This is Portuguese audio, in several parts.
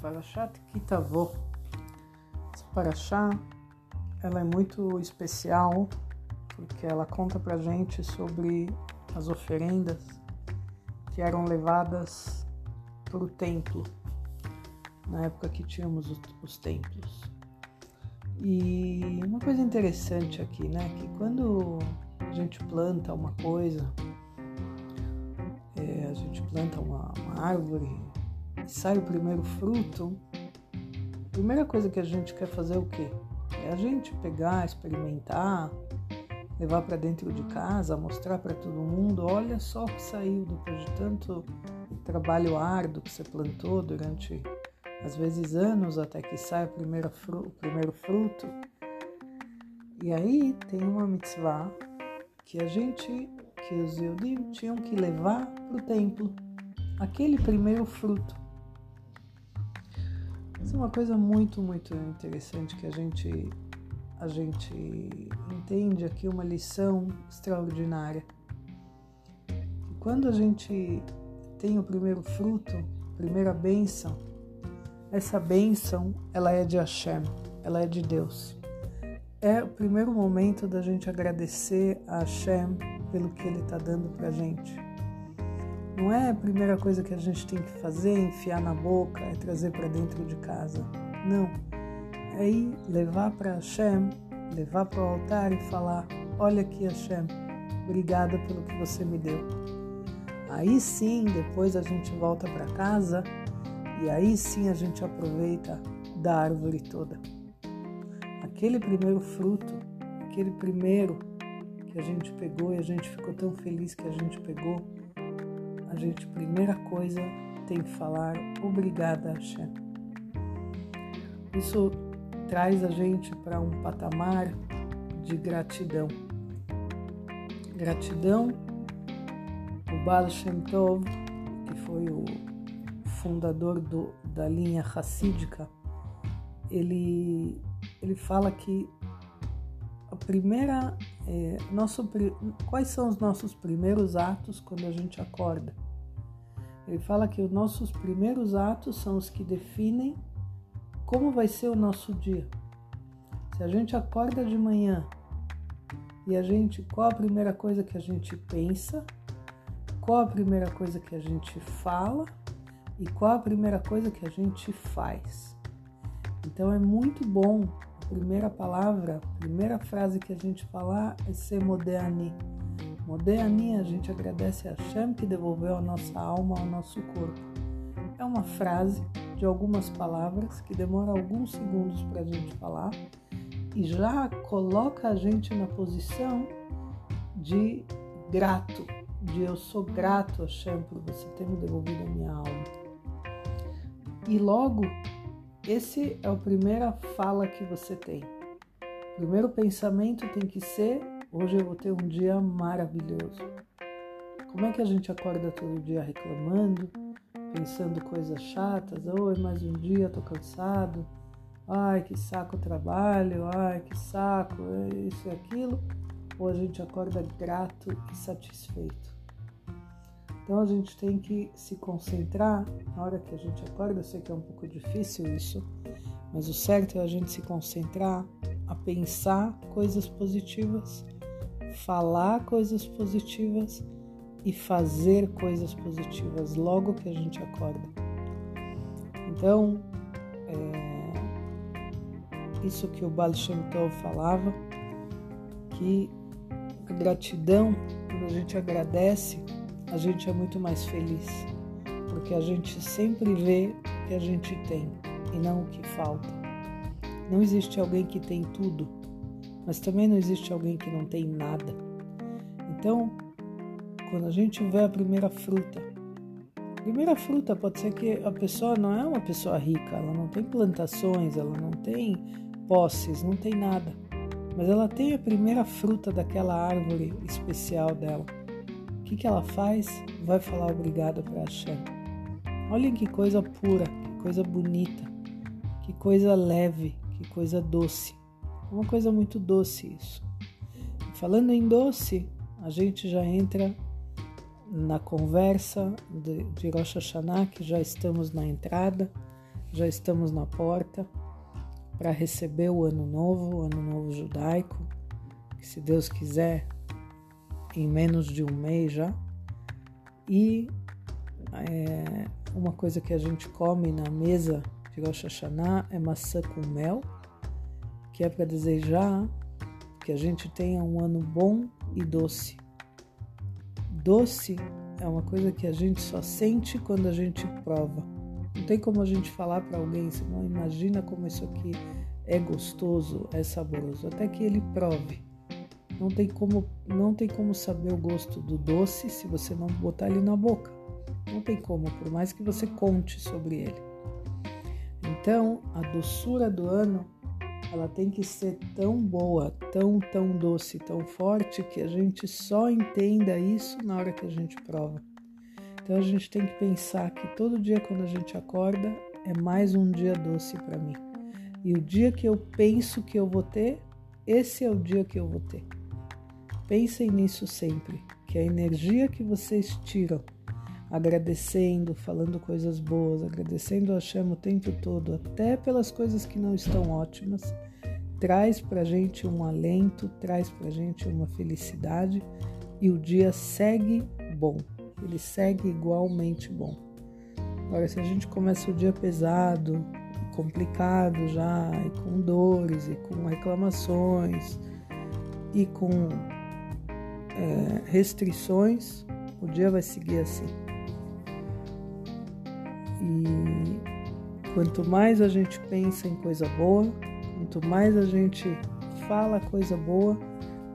Parashat Kitavô. Essa Parashá, ela é muito especial porque ela conta pra gente sobre as oferendas que eram levadas para o templo, na época que tínhamos os, os templos. E uma coisa interessante aqui, né, que quando a gente planta uma coisa, é, a gente planta uma, uma árvore, sai o primeiro fruto, a primeira coisa que a gente quer fazer é o quê? É a gente pegar, experimentar, levar para dentro de casa, mostrar para todo mundo, olha só o que saiu depois de tanto trabalho árduo que você plantou durante às vezes anos até que sai fru o primeiro fruto. E aí tem uma mitzvah que a gente, que os Yudim tinham que levar para o templo, aquele primeiro fruto. Isso é uma coisa muito, muito interessante que a gente a gente entende aqui uma lição extraordinária. Quando a gente tem o primeiro fruto, primeira bênção, essa bênção ela é de Hashem, ela é de Deus. É o primeiro momento da gente agradecer a Hashem pelo que Ele está dando para a gente. Não é a primeira coisa que a gente tem que fazer, enfiar na boca, é trazer para dentro de casa. Não. É ir levar para Hashem, levar para o altar e falar: Olha aqui, Hashem, obrigada pelo que você me deu. Aí sim, depois a gente volta para casa e aí sim a gente aproveita da árvore toda. Aquele primeiro fruto, aquele primeiro que a gente pegou e a gente ficou tão feliz que a gente pegou a gente, primeira coisa, tem que falar obrigada, Hashem. Isso traz a gente para um patamar de gratidão. Gratidão, o Baal Shem Tov, que foi o fundador do, da linha racídica, ele, ele fala que a primeira é, nosso, quais são os nossos primeiros atos quando a gente acorda? Ele fala que os nossos primeiros atos são os que definem como vai ser o nosso dia. Se a gente acorda de manhã e a gente, qual a primeira coisa que a gente pensa, qual a primeira coisa que a gente fala e qual a primeira coisa que a gente faz. Então é muito bom primeira palavra, a primeira frase que a gente falar é ser moderni. Moderni, a gente agradece a Hashem que devolveu a nossa alma ao nosso corpo. É uma frase de algumas palavras que demora alguns segundos para a gente falar e já coloca a gente na posição de grato, de eu sou grato a Hashem por você ter me devolvido a minha alma. E logo esse é a primeira fala que você tem. O primeiro pensamento tem que ser: hoje eu vou ter um dia maravilhoso. Como é que a gente acorda todo dia reclamando, pensando coisas chatas? Oi, mais um dia, tô cansado. Ai, que saco o trabalho. Ai, que saco, isso e aquilo. Ou a gente acorda grato e satisfeito. Então a gente tem que se concentrar na hora que a gente acorda. Eu sei que é um pouco difícil isso, mas o certo é a gente se concentrar a pensar coisas positivas, falar coisas positivas e fazer coisas positivas logo que a gente acorda. Então, é, isso que o Baal falava, que a gratidão, quando a gente agradece, a gente é muito mais feliz, porque a gente sempre vê o que a gente tem e não o que falta. Não existe alguém que tem tudo, mas também não existe alguém que não tem nada. Então, quando a gente vê a primeira fruta, a primeira fruta pode ser que a pessoa não é uma pessoa rica, ela não tem plantações, ela não tem posses, não tem nada, mas ela tem a primeira fruta daquela árvore especial dela que, que ela faz? Vai falar obrigado para Hashem. Olhem que coisa pura, que coisa bonita, que coisa leve, que coisa doce. Uma coisa muito doce isso. Falando em doce, a gente já entra na conversa de, de Rosh Hashanah, que já estamos na entrada. já estamos na porta para receber o ano novo, o ano novo judaico, que se Deus quiser, em menos de um mês já. E é, uma coisa que a gente come na mesa de Rosh Hashanah é maçã com mel, que é para desejar que a gente tenha um ano bom e doce. Doce é uma coisa que a gente só sente quando a gente prova. Não tem como a gente falar para alguém, você não imagina como isso aqui é gostoso, é saboroso, até que ele prove. Não tem como, não tem como saber o gosto do doce se você não botar ele na boca. Não tem como, por mais que você conte sobre ele. Então, a doçura do ano, ela tem que ser tão boa, tão, tão doce, tão forte que a gente só entenda isso na hora que a gente prova. Então a gente tem que pensar que todo dia quando a gente acorda é mais um dia doce para mim. E o dia que eu penso que eu vou ter, esse é o dia que eu vou ter. Pensem nisso sempre, que a energia que vocês tiram agradecendo, falando coisas boas, agradecendo a Hashem o tempo todo, até pelas coisas que não estão ótimas, traz para gente um alento, traz para gente uma felicidade e o dia segue bom ele segue igualmente bom. Agora, se a gente começa o dia pesado, complicado já, e com dores, e com reclamações, e com é, restrições, o dia vai seguir assim. E quanto mais a gente pensa em coisa boa, quanto mais a gente fala coisa boa,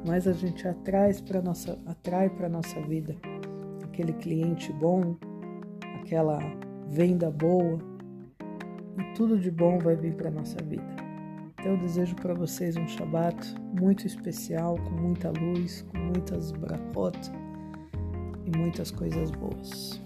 mais a gente atrai para nossa atrai para nossa vida aquele cliente bom, aquela venda boa e tudo de bom vai vir para nossa vida. Então eu desejo para vocês um Shabat muito especial, com muita luz, com muitas brachot e muitas coisas boas.